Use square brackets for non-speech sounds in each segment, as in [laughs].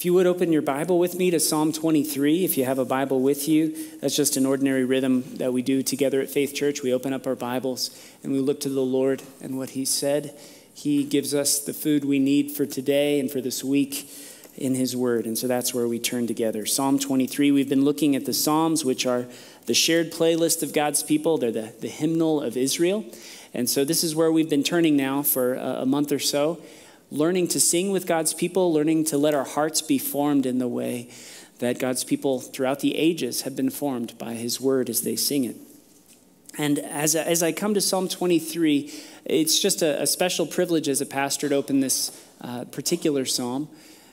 If you would open your Bible with me to Psalm 23, if you have a Bible with you, that's just an ordinary rhythm that we do together at Faith Church. We open up our Bibles and we look to the Lord and what He said. He gives us the food we need for today and for this week in His Word. And so that's where we turn together. Psalm 23, we've been looking at the Psalms, which are the shared playlist of God's people, they're the, the hymnal of Israel. And so this is where we've been turning now for a, a month or so, learning to sing with God's people, learning to let our hearts be formed in the way that God's people throughout the ages have been formed by His Word as they sing it. And as, as I come to Psalm 23, it's just a, a special privilege as a pastor to open this uh, particular psalm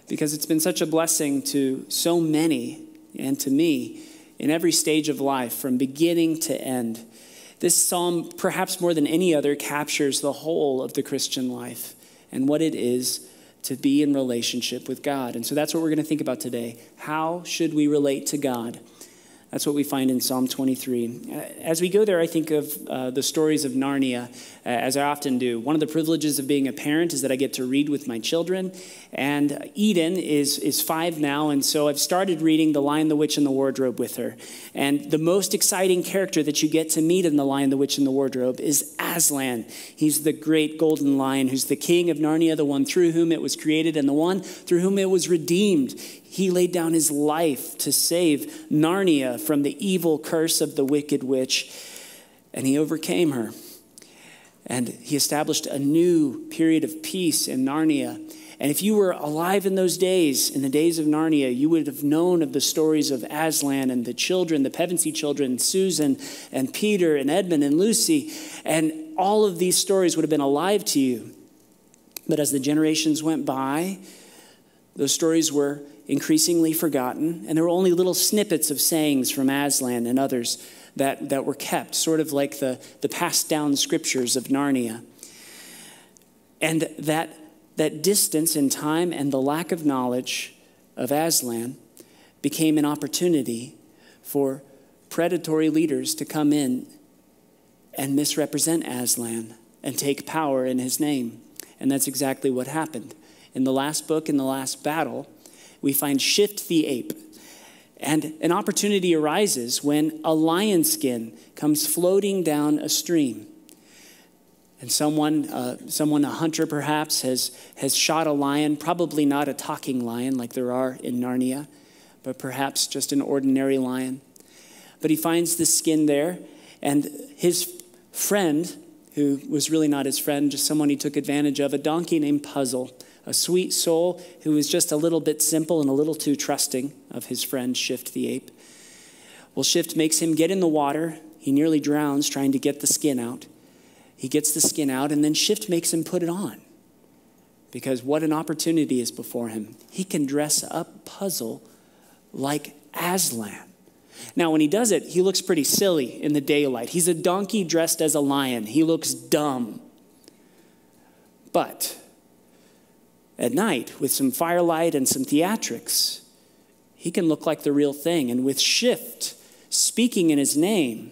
because it's been such a blessing to so many and to me in every stage of life, from beginning to end. This psalm, perhaps more than any other, captures the whole of the Christian life and what it is to be in relationship with God. And so that's what we're going to think about today. How should we relate to God? That's what we find in Psalm 23. As we go there, I think of uh, the stories of Narnia, uh, as I often do. One of the privileges of being a parent is that I get to read with my children. And Eden is, is five now, and so I've started reading The Lion, the Witch, and the Wardrobe with her. And the most exciting character that you get to meet in The Lion, the Witch, and the Wardrobe is Aslan. He's the great golden lion who's the king of Narnia, the one through whom it was created, and the one through whom it was redeemed. He laid down his life to save Narnia from the evil curse of the wicked witch, and he overcame her. And he established a new period of peace in Narnia. And if you were alive in those days, in the days of Narnia, you would have known of the stories of Aslan and the children, the Pevensie children, Susan and Peter and Edmund and Lucy. And all of these stories would have been alive to you. But as the generations went by, those stories were increasingly forgotten, and there were only little snippets of sayings from Aslan and others that, that were kept, sort of like the, the passed down scriptures of Narnia. And that, that distance in time and the lack of knowledge of Aslan became an opportunity for predatory leaders to come in and misrepresent Aslan and take power in his name. And that's exactly what happened. In the last book, in the last battle, we find Shift the ape. And an opportunity arises when a lion skin comes floating down a stream. And someone, uh, someone, a hunter perhaps, has, has shot a lion, probably not a talking lion like there are in Narnia, but perhaps just an ordinary lion. But he finds the skin there, and his friend, who was really not his friend, just someone he took advantage of, a donkey named Puzzle, a sweet soul who is just a little bit simple and a little too trusting of his friend Shift the ape. Well, Shift makes him get in the water. He nearly drowns trying to get the skin out. He gets the skin out, and then Shift makes him put it on. Because what an opportunity is before him. He can dress up Puzzle like Aslan. Now, when he does it, he looks pretty silly in the daylight. He's a donkey dressed as a lion. He looks dumb. But at night with some firelight and some theatrics, he can look like the real thing. And with Shift speaking in his name,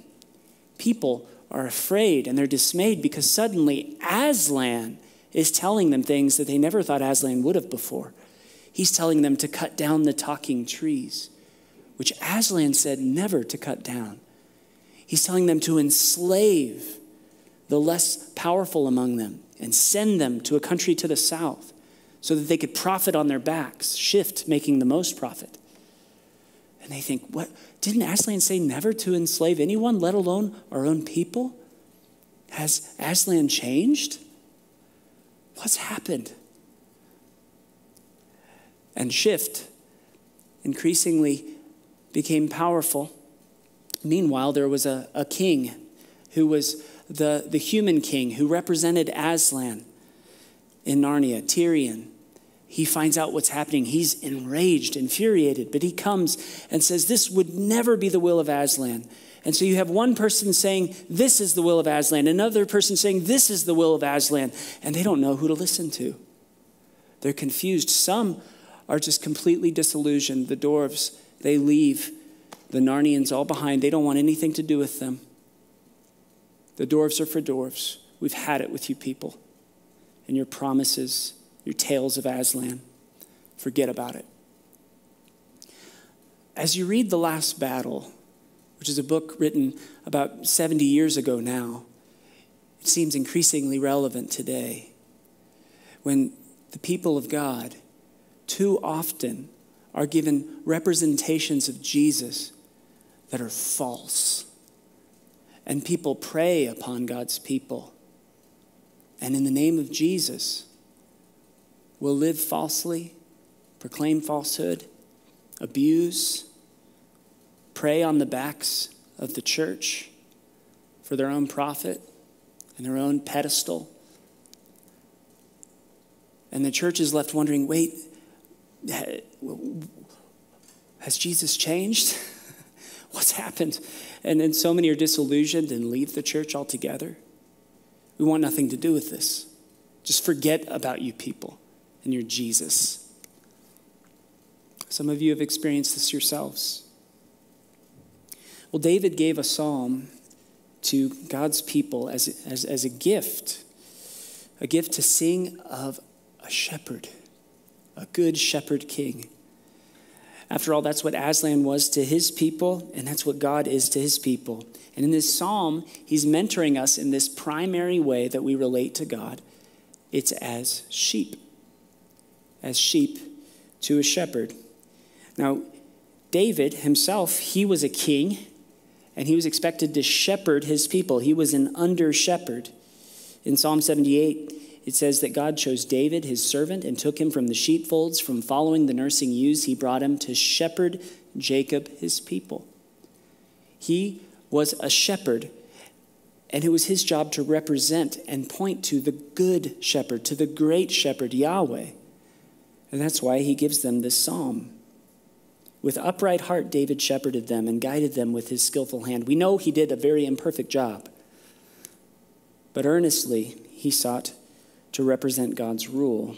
people are afraid and they're dismayed because suddenly Aslan is telling them things that they never thought Aslan would have before. He's telling them to cut down the talking trees, which Aslan said never to cut down. He's telling them to enslave the less powerful among them and send them to a country to the south so that they could profit on their backs, shift making the most profit. And they think, what? Didn't Aslan say never to enslave anyone, let alone our own people? Has Aslan changed? What's happened? And shift increasingly became powerful. Meanwhile, there was a, a king who was the, the human king who represented Aslan in Narnia, Tirian he finds out what's happening. He's enraged, infuriated, but he comes and says, This would never be the will of Aslan. And so you have one person saying, This is the will of Aslan, another person saying, This is the will of Aslan, and they don't know who to listen to. They're confused. Some are just completely disillusioned. The dwarves, they leave the Narnians all behind. They don't want anything to do with them. The dwarves are for dwarves. We've had it with you people and your promises your tales of Aslan. Forget about it. as you read The Last Battle, which is a book written about 70 years ago now, it seems increasingly relevant today. When the people of God too often are given representations of Jesus that are false. And people prey upon God's people. And in the name of Jesus, will live falsely, proclaim falsehood, abuse, prey on the backs of the church for their own profit and their own pedestal. And the church is left wondering wait, has Jesus changed? [laughs] What's happened? And then so many are disillusioned and leave the church altogether. We want nothing to do with this. Just forget about you people and your Jesus. Some of you have experienced this yourselves. Well, David gave a psalm to God's people as, as, as a gift, a gift to sing of a shepherd, a good shepherd king. After all, that's what Aslan was to his people, and that's what God is to his people. And in this psalm, he's mentoring us in this primary way that we relate to God it's as sheep, as sheep to a shepherd. Now, David himself, he was a king, and he was expected to shepherd his people. He was an under shepherd. In Psalm 78, it says that God chose David, his servant, and took him from the sheepfolds, from following the nursing ewes. He brought him to shepherd Jacob, his people. He was a shepherd, and it was his job to represent and point to the good shepherd, to the great shepherd, Yahweh. And that's why he gives them this psalm. With upright heart, David shepherded them and guided them with his skillful hand. We know he did a very imperfect job, but earnestly he sought to represent God's rule.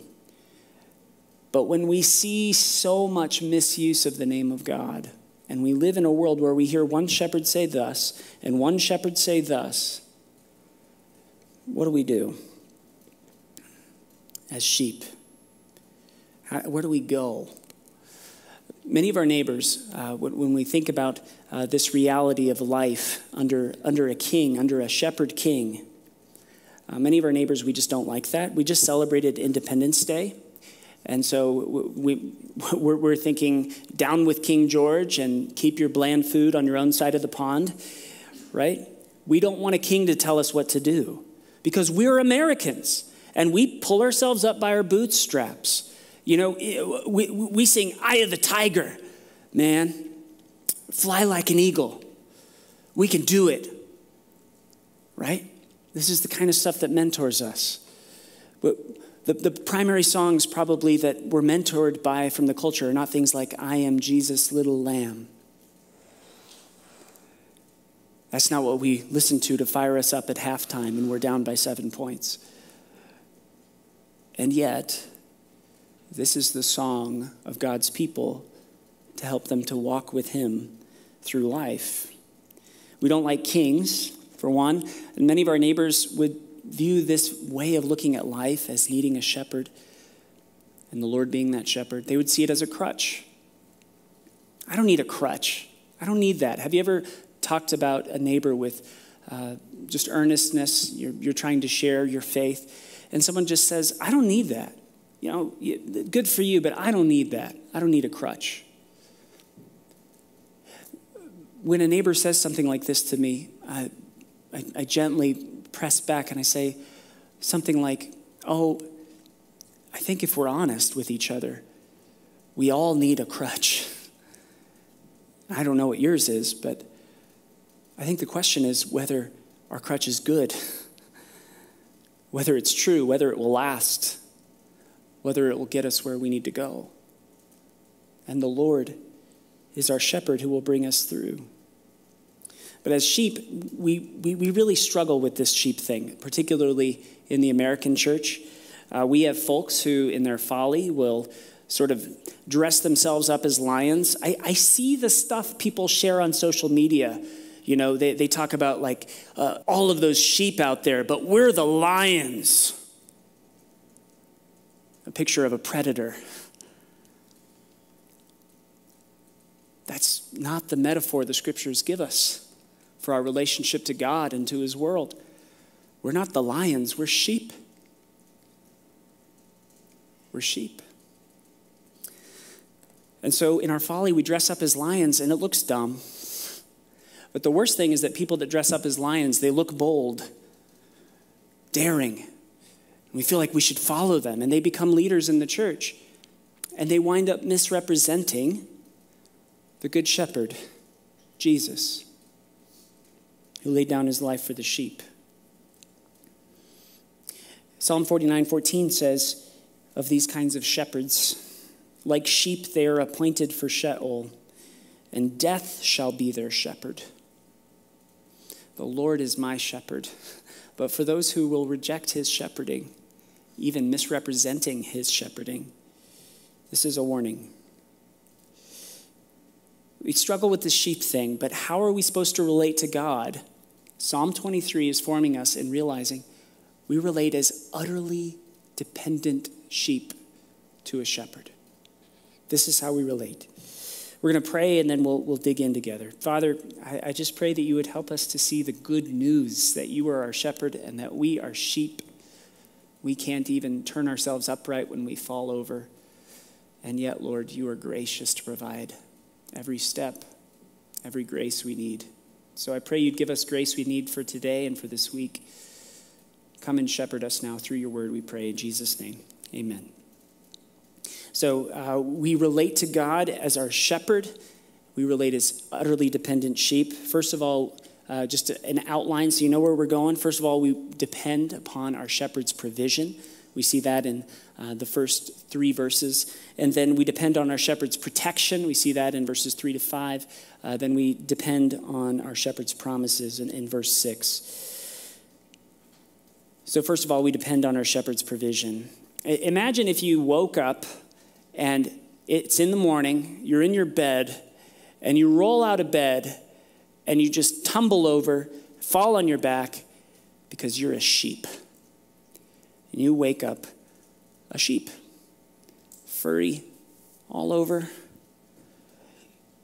But when we see so much misuse of the name of God, and we live in a world where we hear one shepherd say thus and one shepherd say thus, what do we do as sheep? Where do we go? Many of our neighbors, uh, when we think about uh, this reality of life under, under a king, under a shepherd king, uh, many of our neighbors, we just don't like that. We just celebrated Independence Day. And so we, [laughs] we're, we're thinking down with King George and keep your bland food on your own side of the pond, right? We don't want a king to tell us what to do because we're Americans and we pull ourselves up by our bootstraps. You know, eh, we, we sing Eye of the Tiger, man, fly like an eagle. We can do it, right? This is the kind of stuff that mentors us. But the, the primary songs, probably, that we're mentored by from the culture are not things like, I am Jesus' little lamb. That's not what we listen to to fire us up at halftime and we're down by seven points. And yet, this is the song of God's people to help them to walk with Him through life. We don't like kings, for one. And many of our neighbors would view this way of looking at life as needing a shepherd and the Lord being that shepherd. They would see it as a crutch. I don't need a crutch. I don't need that. Have you ever talked about a neighbor with uh, just earnestness? You're, you're trying to share your faith, and someone just says, I don't need that. You know, good for you, but I don't need that. I don't need a crutch. When a neighbor says something like this to me, uh, I, I gently press back and I say something like, Oh, I think if we're honest with each other, we all need a crutch. I don't know what yours is, but I think the question is whether our crutch is good, [laughs] whether it's true, whether it will last, whether it will get us where we need to go. And the Lord is our shepherd who will bring us through. But as sheep, we, we, we really struggle with this sheep thing, particularly in the American church. Uh, we have folks who, in their folly, will sort of dress themselves up as lions. I, I see the stuff people share on social media. You know, they, they talk about like uh, all of those sheep out there, but we're the lions. A picture of a predator. That's not the metaphor the scriptures give us for our relationship to God and to his world. We're not the lions, we're sheep. We're sheep. And so in our folly, we dress up as lions and it looks dumb. But the worst thing is that people that dress up as lions, they look bold, daring. We feel like we should follow them, and they become leaders in the church. And they wind up misrepresenting the Good Shepherd, Jesus, who laid down his life for the sheep. Psalm 49 14 says of these kinds of shepherds, like sheep they are appointed for Sheol, and death shall be their shepherd. The Lord is my shepherd. [laughs] But for those who will reject his shepherding, even misrepresenting his shepherding, this is a warning. We struggle with the sheep thing, but how are we supposed to relate to God? Psalm 23 is forming us in realizing we relate as utterly dependent sheep to a shepherd. This is how we relate. We're going to pray and then we'll, we'll dig in together. Father, I, I just pray that you would help us to see the good news that you are our shepherd and that we are sheep. We can't even turn ourselves upright when we fall over. And yet, Lord, you are gracious to provide every step, every grace we need. So I pray you'd give us grace we need for today and for this week. Come and shepherd us now through your word, we pray. In Jesus' name, amen. So uh, we relate to God as our shepherd. We relate as utterly dependent sheep. First of all, uh, just an outline so you know where we're going. First of all, we depend upon our shepherd's provision. We see that in uh, the first three verses. And then we depend on our shepherd's protection. We see that in verses three to five. Uh, then we depend on our shepherd's promises in, in verse six. So, first of all, we depend on our shepherd's provision. Imagine if you woke up and it's in the morning, you're in your bed, and you roll out of bed and you just tumble over, fall on your back because you're a sheep. And you wake up a sheep, furry all over.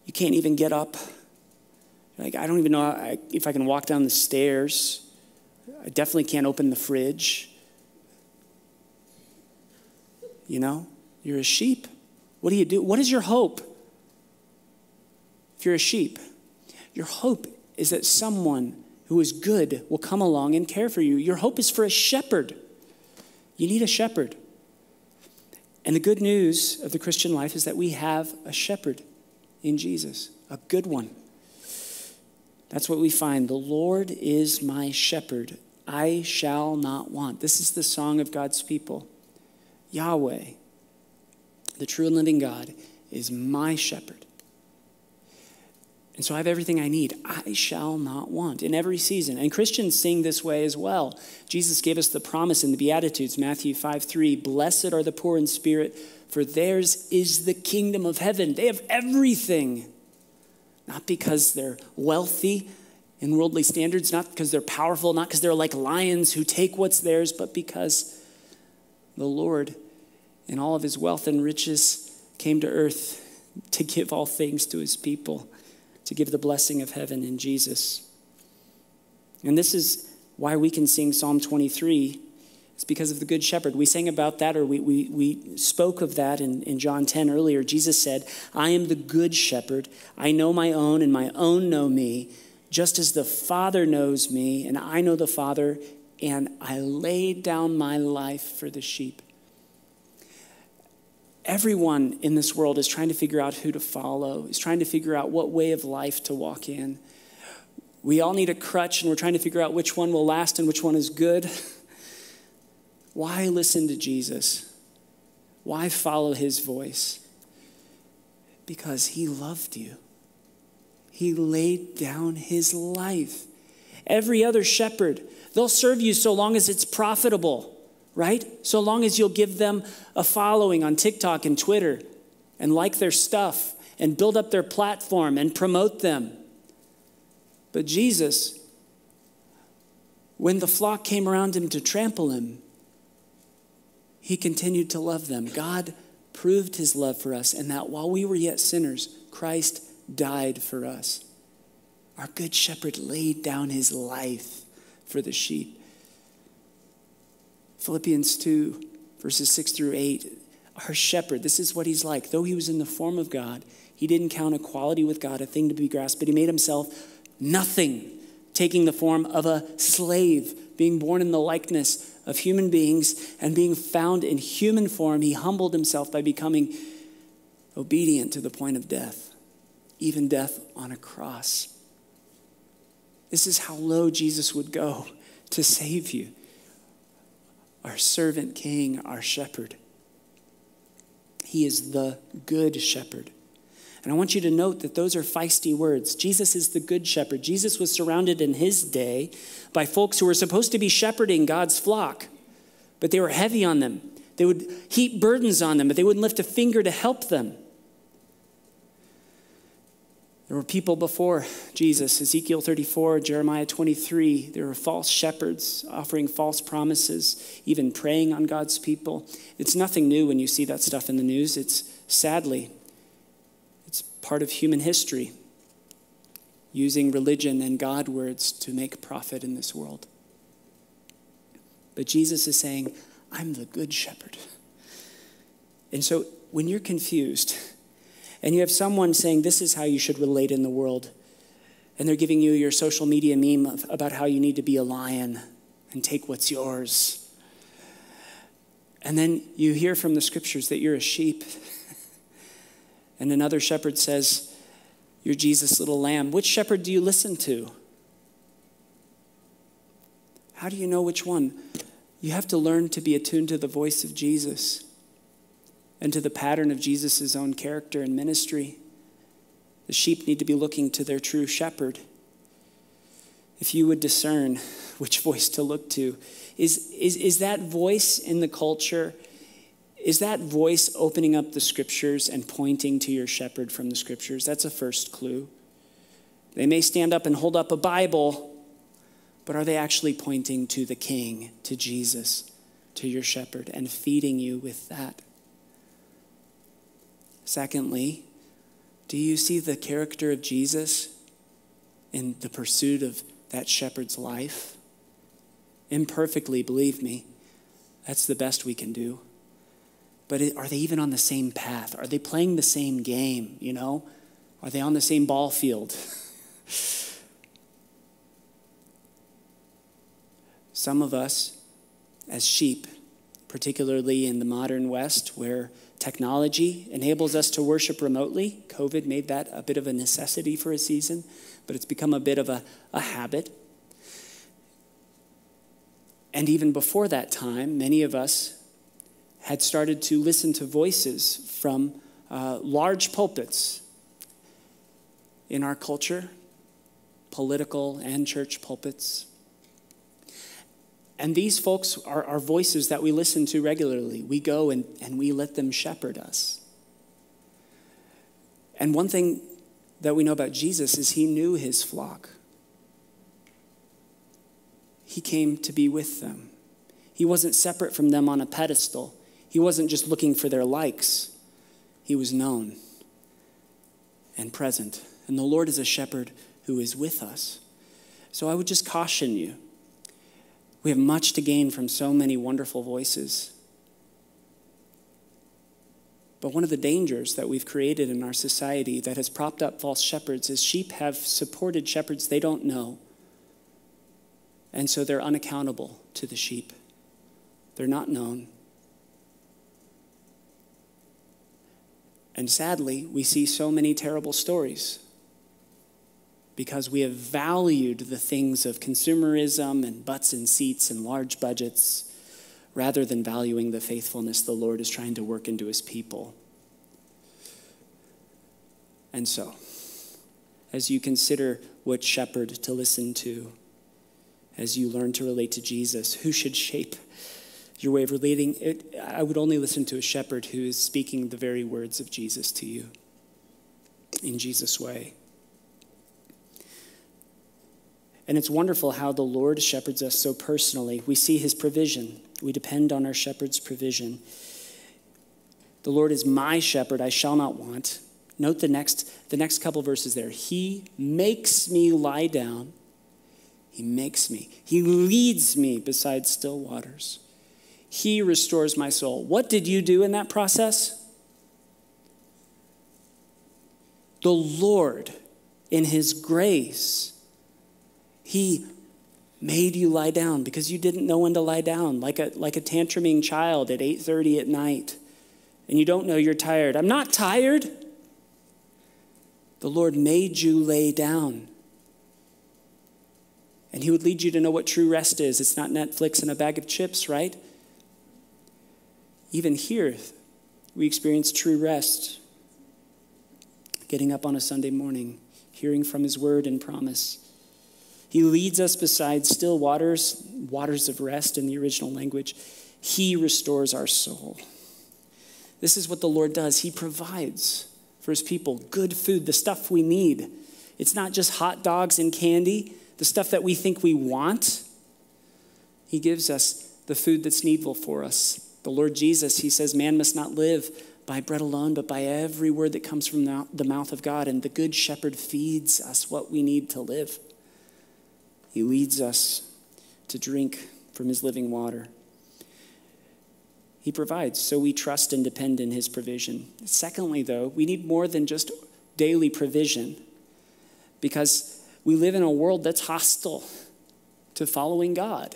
You can't even get up. Like, I don't even know if I can walk down the stairs. I definitely can't open the fridge. You know? You're a sheep. What do you do? What is your hope? If you're a sheep, your hope is that someone who is good will come along and care for you. Your hope is for a shepherd. You need a shepherd. And the good news of the Christian life is that we have a shepherd in Jesus, a good one. That's what we find. The Lord is my shepherd. I shall not want. This is the song of God's people. Yahweh the true and living God, is my shepherd. And so I have everything I need. I shall not want in every season. And Christians sing this way as well. Jesus gave us the promise in the Beatitudes, Matthew 5 3 Blessed are the poor in spirit, for theirs is the kingdom of heaven. They have everything. Not because they're wealthy in worldly standards, not because they're powerful, not because they're like lions who take what's theirs, but because the Lord in all of his wealth and riches, came to earth to give all things to his people, to give the blessing of heaven in Jesus. And this is why we can sing Psalm 23. It's because of the Good Shepherd. We sang about that, or we, we, we spoke of that in, in John 10 earlier. Jesus said, I am the Good Shepherd. I know my own, and my own know me, just as the Father knows me, and I know the Father, and I laid down my life for the sheep. Everyone in this world is trying to figure out who to follow, is trying to figure out what way of life to walk in. We all need a crutch, and we're trying to figure out which one will last and which one is good. [laughs] Why listen to Jesus? Why follow his voice? Because he loved you. He laid down his life. Every other shepherd, they'll serve you so long as it's profitable right? So long as you'll give them a following on TikTok and Twitter and like their stuff and build up their platform and promote them. But Jesus, when the flock came around him to trample him, he continued to love them. God proved his love for us, and that while we were yet sinners, Christ died for us. Our good shepherd laid down his life for the sheep. Philippians 2, verses 6 through 8. Our shepherd, this is what he's like. Though he was in the form of God, he didn't count equality with God a thing to be grasped, but he made himself nothing, taking the form of a slave, being born in the likeness of human beings, and being found in human form, he humbled himself by becoming obedient to the point of death, even death on a cross. This is how low Jesus would go [laughs] to save you. Our servant king, our shepherd. He is the good shepherd. And I want you to note that those are feisty words. Jesus is the good shepherd. Jesus was surrounded in his day by folks who were supposed to be shepherding God's flock, but they were heavy on them. They would heap burdens on them, but they wouldn't lift a finger to help them. There were people before Jesus, Ezekiel 34, Jeremiah 23. There were false shepherds offering false promises, even preying on God's people. It's nothing new when you see that stuff in the news. It's sadly it's part of human history, using religion and God words to make profit in this world. But Jesus is saying, I'm the good shepherd. And so when you're confused and you have someone saying, This is how you should relate in the world, and they're giving you your social media meme about how you need to be a lion and take what's yours. And then you hear from the scriptures that you're a sheep [laughs] and another shepherd says, You're Jesus' little lamb. Which shepherd do you listen to? How do you know which one? You have to learn to be attuned to the voice of Jesus and to the pattern of Jesus' own character and ministry. The sheep need to be looking to their true shepherd. If you would discern which voice to look to, is, is, is that voice in the culture? Is that voice opening up the scriptures and pointing to your shepherd from the scriptures? That's a first clue. They may stand up and hold up a Bible, but are they actually pointing to the King, to Jesus, to your shepherd, and feeding you with that? Secondly, do you see the character of Jesus in the pursuit of that shepherd's life? Imperfectly, believe me, that's the best we can do but are they even on the same path? Are they playing the same game, you know? Are they on the same ball field? [laughs] Some of us, as sheep, particularly in the modern West, where technology enables us to worship remotely, COVID made that a bit of a necessity for a season, but it's become a bit of a, a habit. And even before that time, many of us had started to listen to voices from uh, large pulpits in our culture, political and church pulpits. And these folks are, are voices that we listen to regularly. We go and, and we let them shepherd us. And one thing that we know about Jesus is he knew his flock. He came to be with them. He wasn't separate from them on a pedestal. He wasn't just looking for their likes, he was known and present. And the Lord is a shepherd who is with us. So I would just caution you. We have much to gain from so many wonderful voices. But one of the dangers that we've created in our society that has propped up false shepherds is sheep have supported shepherds they don't know. And so they're unaccountable to the sheep. They're not known. And sadly, we see so many terrible stories because we have valued the things of consumerism and butts and seats and large budgets rather than valuing the faithfulness the Lord is trying to work into his people. And so, as you consider what shepherd to listen to, as you learn to relate to Jesus, who should shape your way of relating, it, I would only listen to a shepherd who is speaking the very words of Jesus to you in Jesus' way. And it's wonderful how the Lord shepherds us so personally. We see his provision, we depend on our shepherd's provision. The Lord is my shepherd, I shall not want. Note the next, the next couple verses there. He makes me lie down. He makes me. He leads me beside still waters. He restores my soul. What did you do in that process? The Lord, in His grace, He made you lie down because you didn't know when to lie down, like a, like a tantruming child at 8.30 at night, and you don't know you're tired. I'm not tired. The Lord made you lay down. And He would lead you to know what true rest is. It's not Netflix and a bag of chips, right? Even here, we experience true rest. Getting up on a Sunday morning, hearing from His word and promise. He leads us beside still waters, waters of rest in the original language. He restores our soul. This is what the Lord does. He provides for his people good food, the stuff we need. It's not just hot dogs and candy, the stuff that we think we want. He gives us the food that's needful for us. The Lord Jesus, he says, man must not live by bread alone, but by every word that comes from the mouth of God. And the Good Shepherd feeds us what we need to live. He leads us to drink from his living water. He provides, so we trust and depend in His provision. Secondly, though, we need more than just daily provision because we live in a world that's hostile to following God.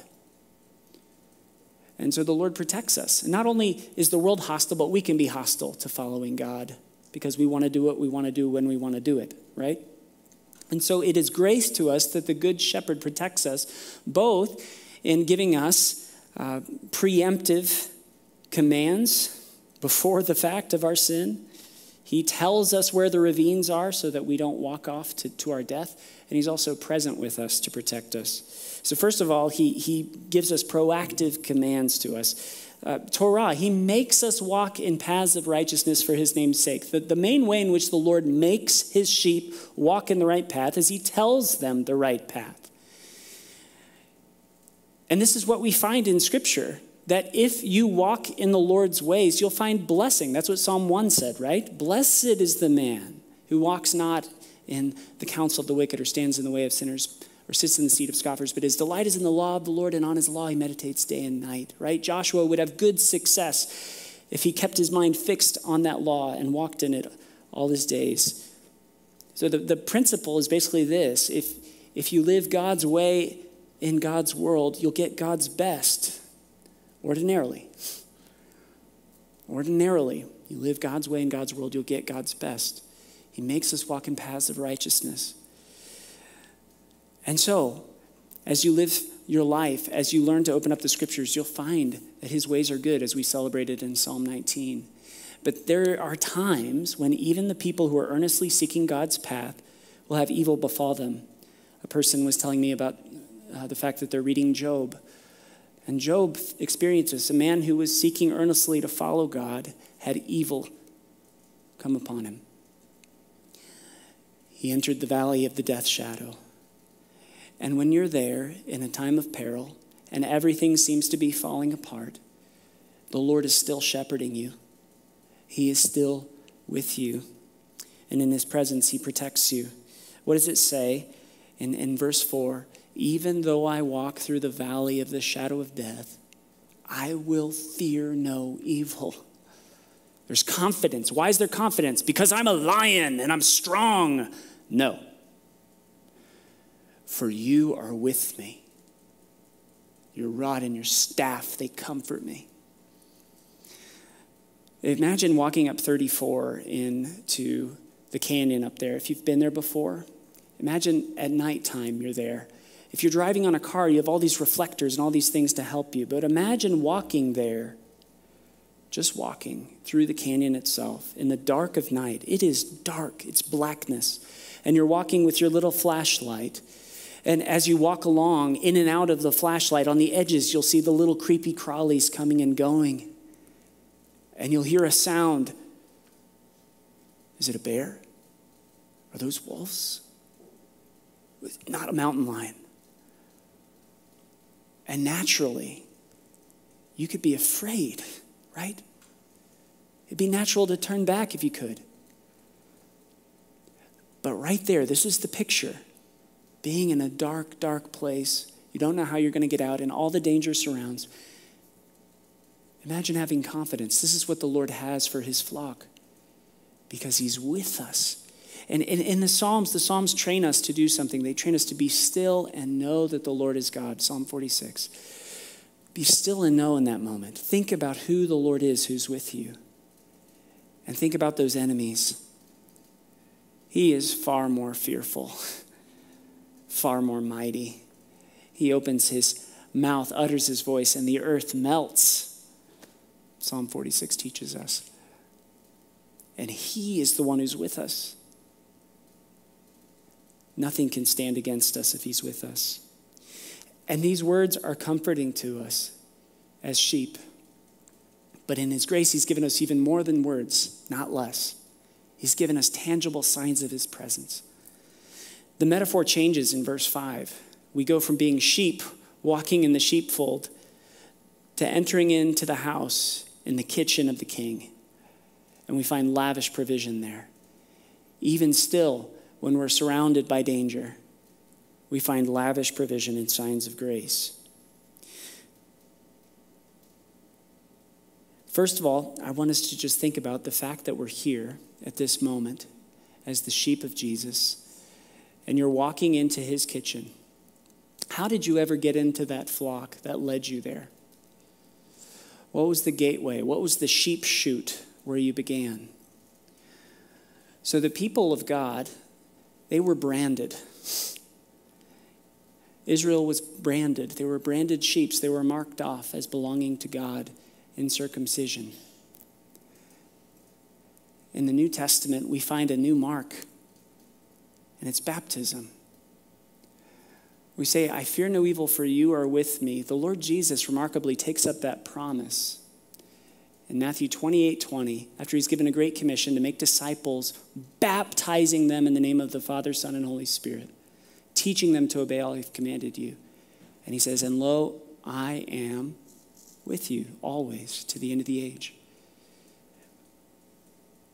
And so the Lord protects us. And not only is the world hostile, but we can be hostile to following God because we want to do what we want to do when we want to do it, right? And so it is grace to us that the Good Shepherd protects us, both in giving us uh, preemptive commands before the fact of our sin. He tells us where the ravines are so that we don't walk off to, to our death. And He's also present with us to protect us. So, first of all, He, he gives us proactive commands to us. Uh, Torah, He makes us walk in paths of righteousness for His name's sake. The, the main way in which the Lord makes His sheep walk in the right path is He tells them the right path. And this is what we find in Scripture that if you walk in the Lord's ways, you'll find blessing. That's what Psalm 1 said, right? Blessed is the man who walks not in the counsel of the wicked or stands in the way of sinners or sits in the seat of scoffers, but his delight is in the law of the Lord, and on his law he meditates day and night, right? Joshua would have good success if he kept his mind fixed on that law and walked in it all his days. So the, the principle is basically this if, if you live God's way in God's world, you'll get God's best ordinarily. Ordinarily, you live God's way in God's world, you'll get God's best. He makes us walk in paths of righteousness. And so, as you live your life, as you learn to open up the scriptures, you'll find that his ways are good, as we celebrated in Psalm 19. But there are times when even the people who are earnestly seeking God's path will have evil befall them. A person was telling me about uh, the fact that they're reading Job and Job experiences a man who was seeking earnestly to follow God had evil come upon him. He entered the valley of the death shadow. And when you're there in a time of peril and everything seems to be falling apart, the Lord is still shepherding you. He is still with you. And in his presence, he protects you. What does it say in, in verse 4? Even though I walk through the valley of the shadow of death, I will fear no evil. There's confidence. Why is there confidence? Because I'm a lion and I'm strong. No. For you are with me. Your rod and your staff, they comfort me. Imagine walking up 34 into the canyon up there. If you've been there before, imagine at nighttime you're there if you're driving on a car, you have all these reflectors and all these things to help you. But imagine walking there, just walking through the canyon itself in the dark of night. It is dark, it's blackness. And you're walking with your little flashlight. And as you walk along, in and out of the flashlight, on the edges, you'll see the little creepy crawlies coming and going. And you'll hear a sound. Is it a bear? Are those wolves? Not a mountain lion. And naturally, you could be afraid, right? It'd be natural to turn back if you could. But right there, this is the picture being in a dark, dark place. You don't know how you're going to get out, and all the danger surrounds. Imagine having confidence. This is what the Lord has for his flock because he's with us. And in, the Psalms, the Psalms train us to do something. They train us to be still and know that the Lord is God. Psalm 46. Be still and know in that moment. Think about who the Lord is who's with you. And think about those enemies. He is far more fearful, [laughs] far more mighty. He opens his mouth, utters his voice, and the earth melts. Psalm 46 teaches us. And he is the one who's with us. Nothing can stand against us if he's with us. And these words are comforting to us as sheep. But in his grace, he's given us even more than words, not less. He's given us tangible signs of his presence. The metaphor changes in verse 5. We go from being sheep walking in the sheepfold to entering into the house in the kitchen of the king. And we find lavish provision there. Even still, when we're surrounded by danger, we find lavish provision and signs of grace. First of all, I want us to just think about the fact that we're here at this moment as the sheep of Jesus and you're walking into his kitchen. How did you ever get into that flock that led you there? What was the gateway? What was the sheep chute where you began? So, the people of God, they were branded. Israel was branded. They were branded sheep. They were marked off as belonging to God in circumcision. In the New Testament, we find a new mark, and it's baptism. We say, I fear no evil, for you are with me. The Lord Jesus remarkably takes up that promise in Matthew 28 20, after he's given a great commission to make disciples, baptizing them in the name of the Father, Son, and Holy Spirit, teaching them to obey all I've commanded you. And he says, And lo, I am with you always to the end of the age.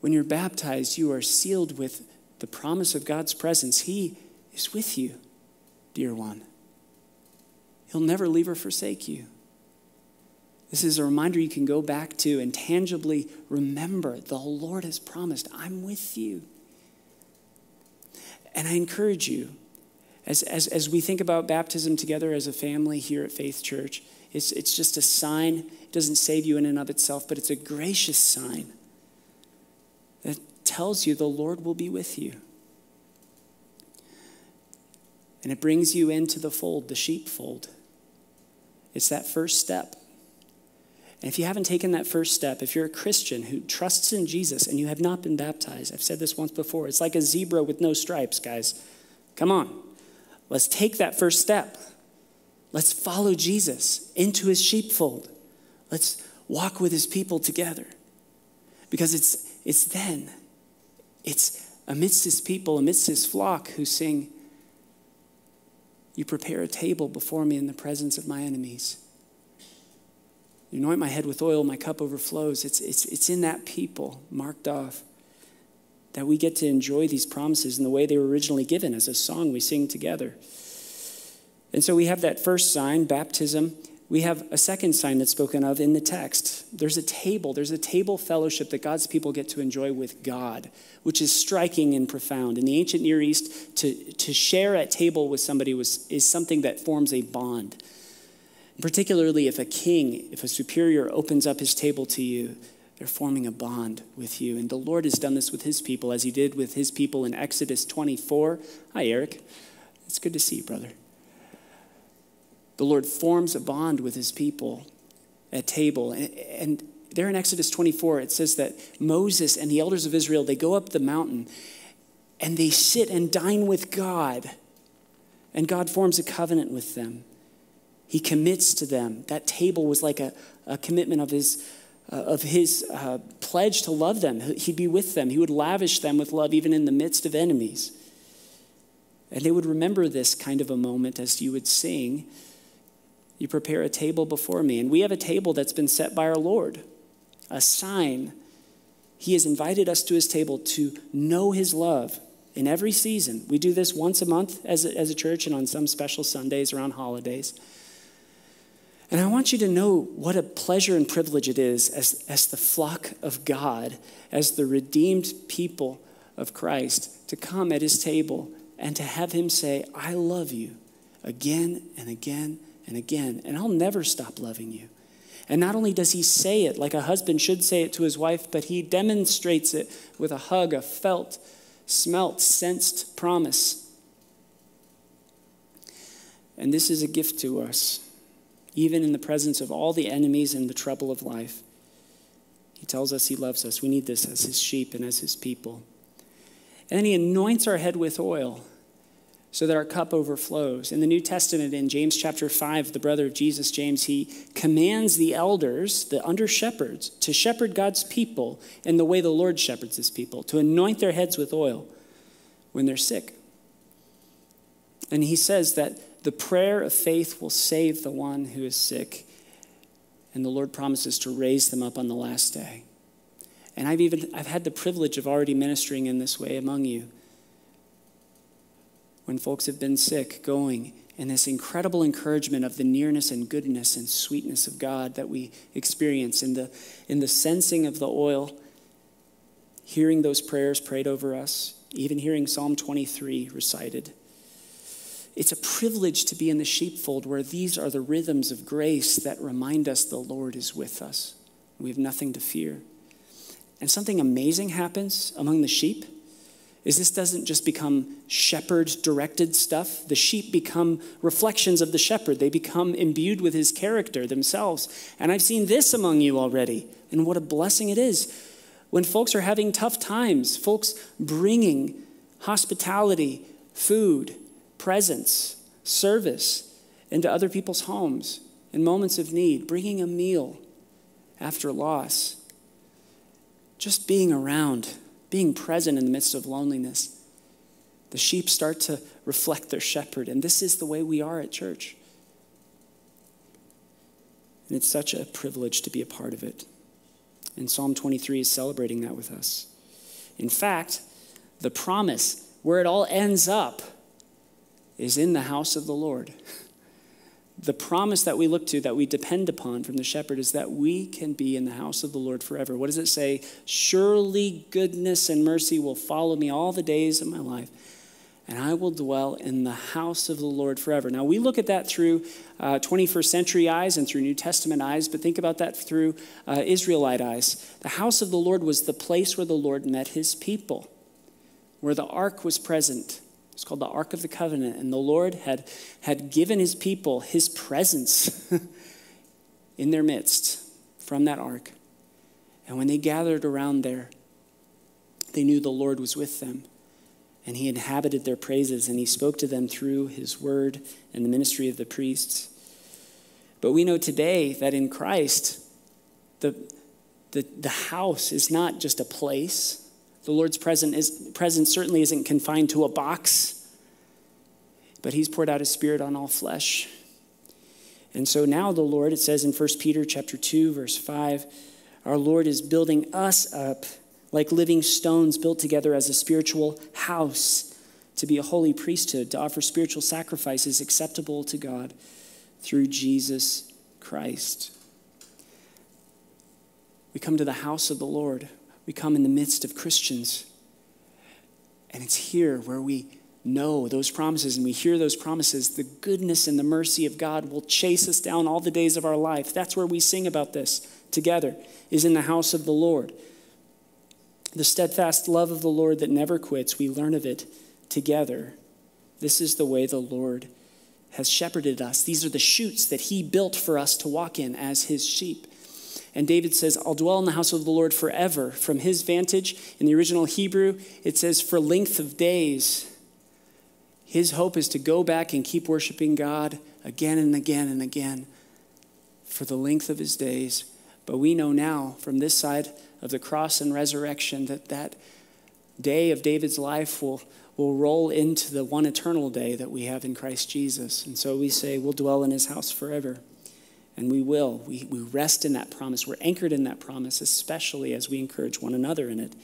When you're baptized, you are sealed with the promise of God's presence. He is with you, dear one. He'll never leave or forsake you. This is a reminder you can go back to and tangibly remember the Lord has promised, I'm with you. And I encourage you, as, as, as we think about baptism together as a family here at Faith Church, it's, it's just a sign. It doesn't save you in and of itself, but it's a gracious sign that tells you the Lord will be with you. And it brings you into the fold, the sheepfold. It's that first step. And if you haven't taken that first step, if you're a Christian who trusts in Jesus and you have not been baptized, I've said this once before, it's like a zebra with no stripes, guys. Come on. Let's take that first step. Let's follow Jesus into his sheepfold. Let's walk with his people together. Because it's, it's then, it's amidst his people, amidst his flock who sing, You prepare a table before me in the presence of my enemies. You anoint my head with oil, my cup overflows. It's, it's, it's in that people marked off that we get to enjoy these promises in the way they were originally given as a song we sing together. And so we have that first sign, baptism. We have a second sign that's spoken of in the text. There's a table, there's a table fellowship that God's people get to enjoy with God, which is striking and profound. In the ancient Near East, to, to share at table with somebody was, is something that forms a bond. Particularly if a king, if a superior opens up his table to you, they're forming a bond with you. And the Lord has done this with his people, as he did with his people in Exodus 24. Hi, Eric. It's good to see you, brother. The Lord forms a bond with his people at table. And there in Exodus 24, it says that Moses and the elders of Israel, they go up the mountain and they sit and dine with God. And God forms a covenant with them. He commits to them. That table was like a, a commitment of his, uh, of his uh, pledge to love them. He'd be with them. He would lavish them with love even in the midst of enemies. And they would remember this kind of a moment as you would sing, You prepare a table before me. And we have a table that's been set by our Lord, a sign. He has invited us to his table to know his love, in every season. We do this once a month as a, as a church and on some special Sundays around holidays. And I want you to know what a pleasure and privilege it is as, as the flock of God, as the redeemed people of Christ, to come at his table and to have him say, I love you again and again and again, and I'll never stop loving you. And not only does he say it like a husband should say it to his wife, but he demonstrates it with a hug, a felt, smelt, sensed promise. And this is a gift to us, even in the presence of all the enemies and the trouble of life. He tells us he loves us. We need this as his sheep and as his people. And then he anoints our head with oil so that our cup overflows. In the New Testament, in James chapter 5, the brother of Jesus, James, he commands the elders, the under shepherds, to shepherd God's people in the way the Lord shepherds his people, to anoint their heads with oil when they're sick. And he says that the prayer of faith will save the one who is sick, and the Lord promises to raise them up on the last day. And I've even I've had the privilege of already ministering in this way among you when folks have been sick, going and this incredible encouragement of the nearness and goodness and sweetness of God that we experience in the, in the sensing of the oil, hearing those prayers prayed over us, even hearing Psalm 23 recited. It's a privilege to be in the sheepfold where these are the rhythms of grace that remind us the Lord is with us. We have nothing to fear. And something amazing happens among the sheep is this doesn't just become shepherd directed stuff. The sheep become reflections of the shepherd. They become imbued with his character themselves. And I've seen this among you already. And what a blessing it is. When folks are having tough times, folks bringing hospitality, food, presence, service into other people's homes in moments of need, bringing a meal after loss, just being around being present in the midst of loneliness. The sheep start to reflect their shepherd, and this is the way we are at church. And it's such a privilege to be a part of it. And Psalm 23 is celebrating that with us. In fact, the promise, where it all ends up, is in the house of the Lord. [laughs] the promise that we look to, that we depend upon from the shepherd, is that we can be in the house of the Lord forever. What does it say? Surely goodness and mercy will follow me all the days of my life, and I will dwell in the house of the Lord forever. Now, we look at that through uh, 21st century eyes and through New Testament eyes, but think about that through uh, Israelite eyes. The house of the Lord was the place where the Lord met his people, where the ark was present it's called the Ark of the Covenant. And the Lord had, had given his people his presence [laughs] in their midst from that ark. And when they gathered around there, they knew the Lord was with them. And he inhabited their praises, and he spoke to them through his word and the ministry of the priests. But we know today that in Christ, the, the, the house is not just a place the Lord's presence, certainly isn't confined to a box, but He's poured out His Spirit on all flesh. And so now the Lord, it says in 1 Peter chapter 2, verse 5, our Lord is building us up like living stones built together as a spiritual house to be a holy priesthood, to offer spiritual sacrifices acceptable to God through Jesus Christ. We come to the house of the Lord we come in the midst of Christians. And it's here where we know those promises and we hear those promises. The goodness and the mercy of God will chase us down all the days of our life. That's where we sing about this together, is in the house of the Lord. The steadfast love of the Lord that never quits, we learn of it together. This is the way the Lord has shepherded us. These are the chutes that He built for us to walk in as His sheep. And David says, I'll dwell in the house of the Lord forever. From his vantage, in the original Hebrew, it says, for length of days. His hope is to go back and keep worshiping God again and again and again for the length of his days. But we know now from this side of the cross and resurrection that that day of David's life will, will roll into the one eternal day that we have in Christ Jesus. And so we say, we'll dwell in his house forever. And we will. We, we rest in that promise. We're anchored in that promise, especially as we encourage one another in it.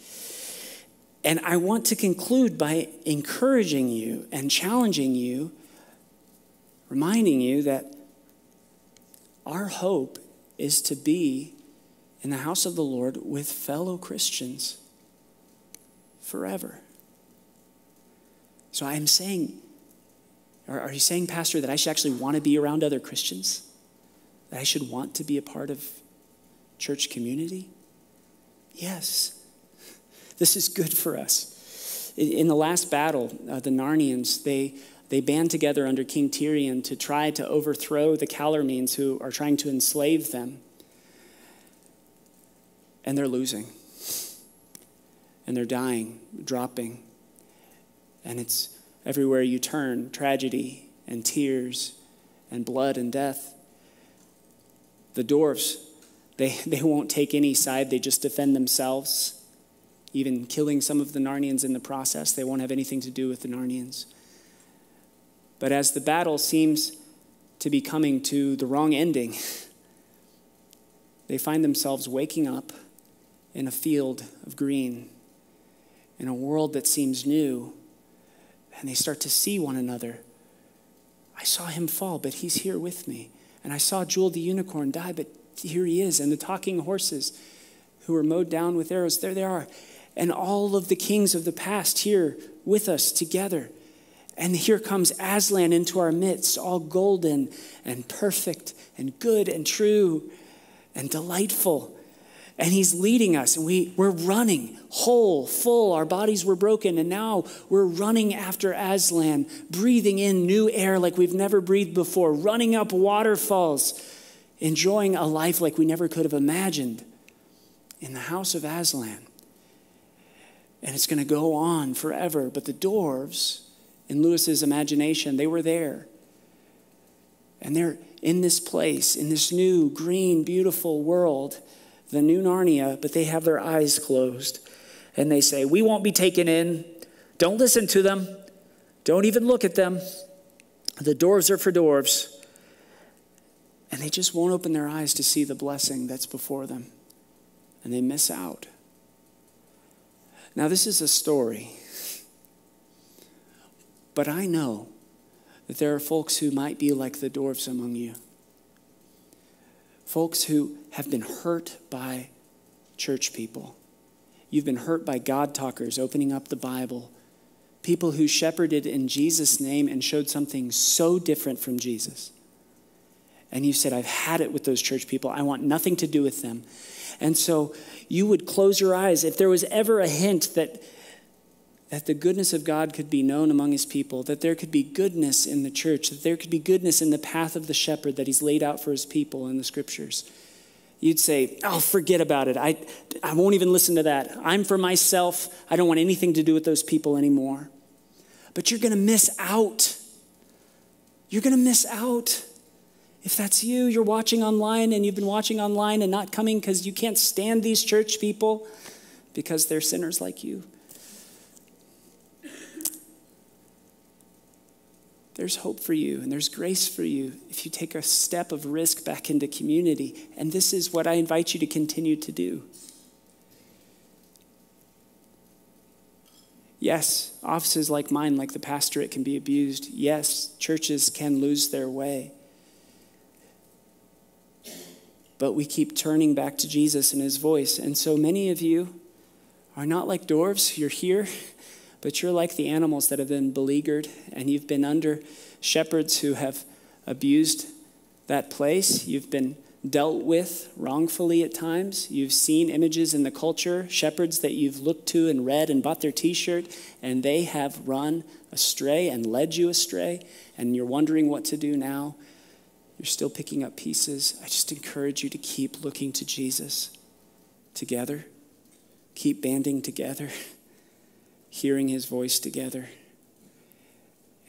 And I want to conclude by encouraging you and challenging you, reminding you that our hope is to be in the house of the Lord with fellow Christians forever. So I'm saying, are you saying, Pastor, that I should actually want to be around other Christians? That I should want to be a part of church community? Yes. This is good for us. In the last battle, uh, the Narnians, they, they band together under King Tirian to try to overthrow the Calormenes who are trying to enslave them. And they're losing. And they're dying, dropping. And it's everywhere you turn tragedy and tears and blood and death. The dwarves, they, [laughs] they won't take any side, they just defend themselves even killing some of the Narnians in the process. They won't have anything to do with the Narnians. But as the battle seems to be coming to the wrong ending, [laughs] they find themselves waking up in a field of green, in a world that seems new, and they start to see one another. I saw him fall, but he's here with me. And I saw Jewel the unicorn die, but here he is. And the talking horses who were mowed down with arrows, there they are and all of the kings of the past here with us together. And here comes Aslan into our midst, all golden and perfect and good and true and delightful. And he's leading us, and we, we're running whole, full. Our bodies were broken, and now we're running after Aslan, breathing in new air like we've never breathed before, running up waterfalls, enjoying a life like we never could have imagined in the house of Aslan. And it's going to go on forever. But the dwarves, in Lewis's imagination, they were there. And they're in this place, in this new, green, beautiful world, the new Narnia, but they have their eyes closed. And they say, We won't be taken in. Don't listen to them. Don't even look at them. The dwarves are for dwarves. And they just won't open their eyes to see the blessing that's before them. And they miss out. Now, this is a story, but I know that there are folks who might be like the dwarfs among you. Folks who have been hurt by church people. You've been hurt by God talkers opening up the Bible, people who shepherded in Jesus' name and showed something so different from Jesus. And you said, I've had it with those church people. I want nothing to do with them. And so you would close your eyes. If there was ever a hint that, that the goodness of God could be known among his people, that there could be goodness in the church, that there could be goodness in the path of the shepherd that he's laid out for his people in the scriptures, you'd say, Oh, forget about it. I, I won't even listen to that. I'm for myself. I don't want anything to do with those people anymore. But you're going to miss out. You're going to miss out. If that's you, you're watching online and you've been watching online and not coming because you can't stand these church people because they're sinners like you. There's hope for you and there's grace for you if you take a step of risk back into community. And this is what I invite you to continue to do. Yes, offices like mine, like the pastorate, can be abused. Yes, churches can lose their way but we keep turning back to Jesus and his voice. And so many of you are not like dwarves, you're here, [laughs] but you're like the animals that have been beleaguered, and you've been under shepherds who have abused that place. You've been dealt with wrongfully at times. You've seen images in the culture, shepherds that you've looked to and read and bought their t shirt, and they have run astray and led you astray, and you're wondering what to do now. You're still picking up pieces. I just encourage you to keep looking to Jesus together. Keep banding together, [laughs] hearing his voice together.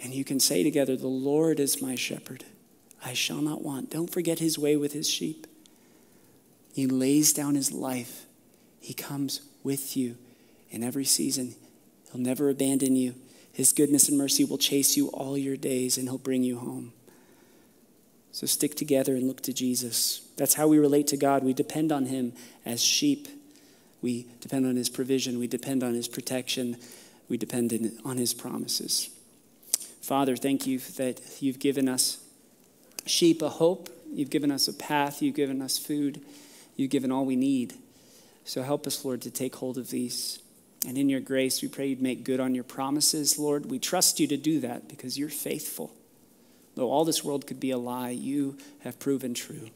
And you can say together, The Lord is my shepherd. I shall not want. Don't forget his way with his sheep. He lays down his life. He comes with you in every season. He'll never abandon you. His goodness and mercy will chase you all your days, and he'll bring you home. So stick together and look to Jesus. That's how we relate to God. We depend on Him as sheep, We depend on his provision. We depend on his protection. We depend on his promises. Father, thank you that you've given us sheep a hope. You've given us a path. You've given us food. You've given all we need. So help us, Lord, to take hold of these. And in your grace, we pray you'd make good on your promises, Lord. We trust you to do that because you're faithful. Though all this world could be a lie, you have proven true.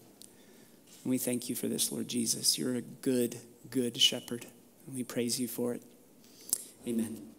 And we thank you for this, Lord Jesus. You're a good, good shepherd. And we praise you for it. Amen.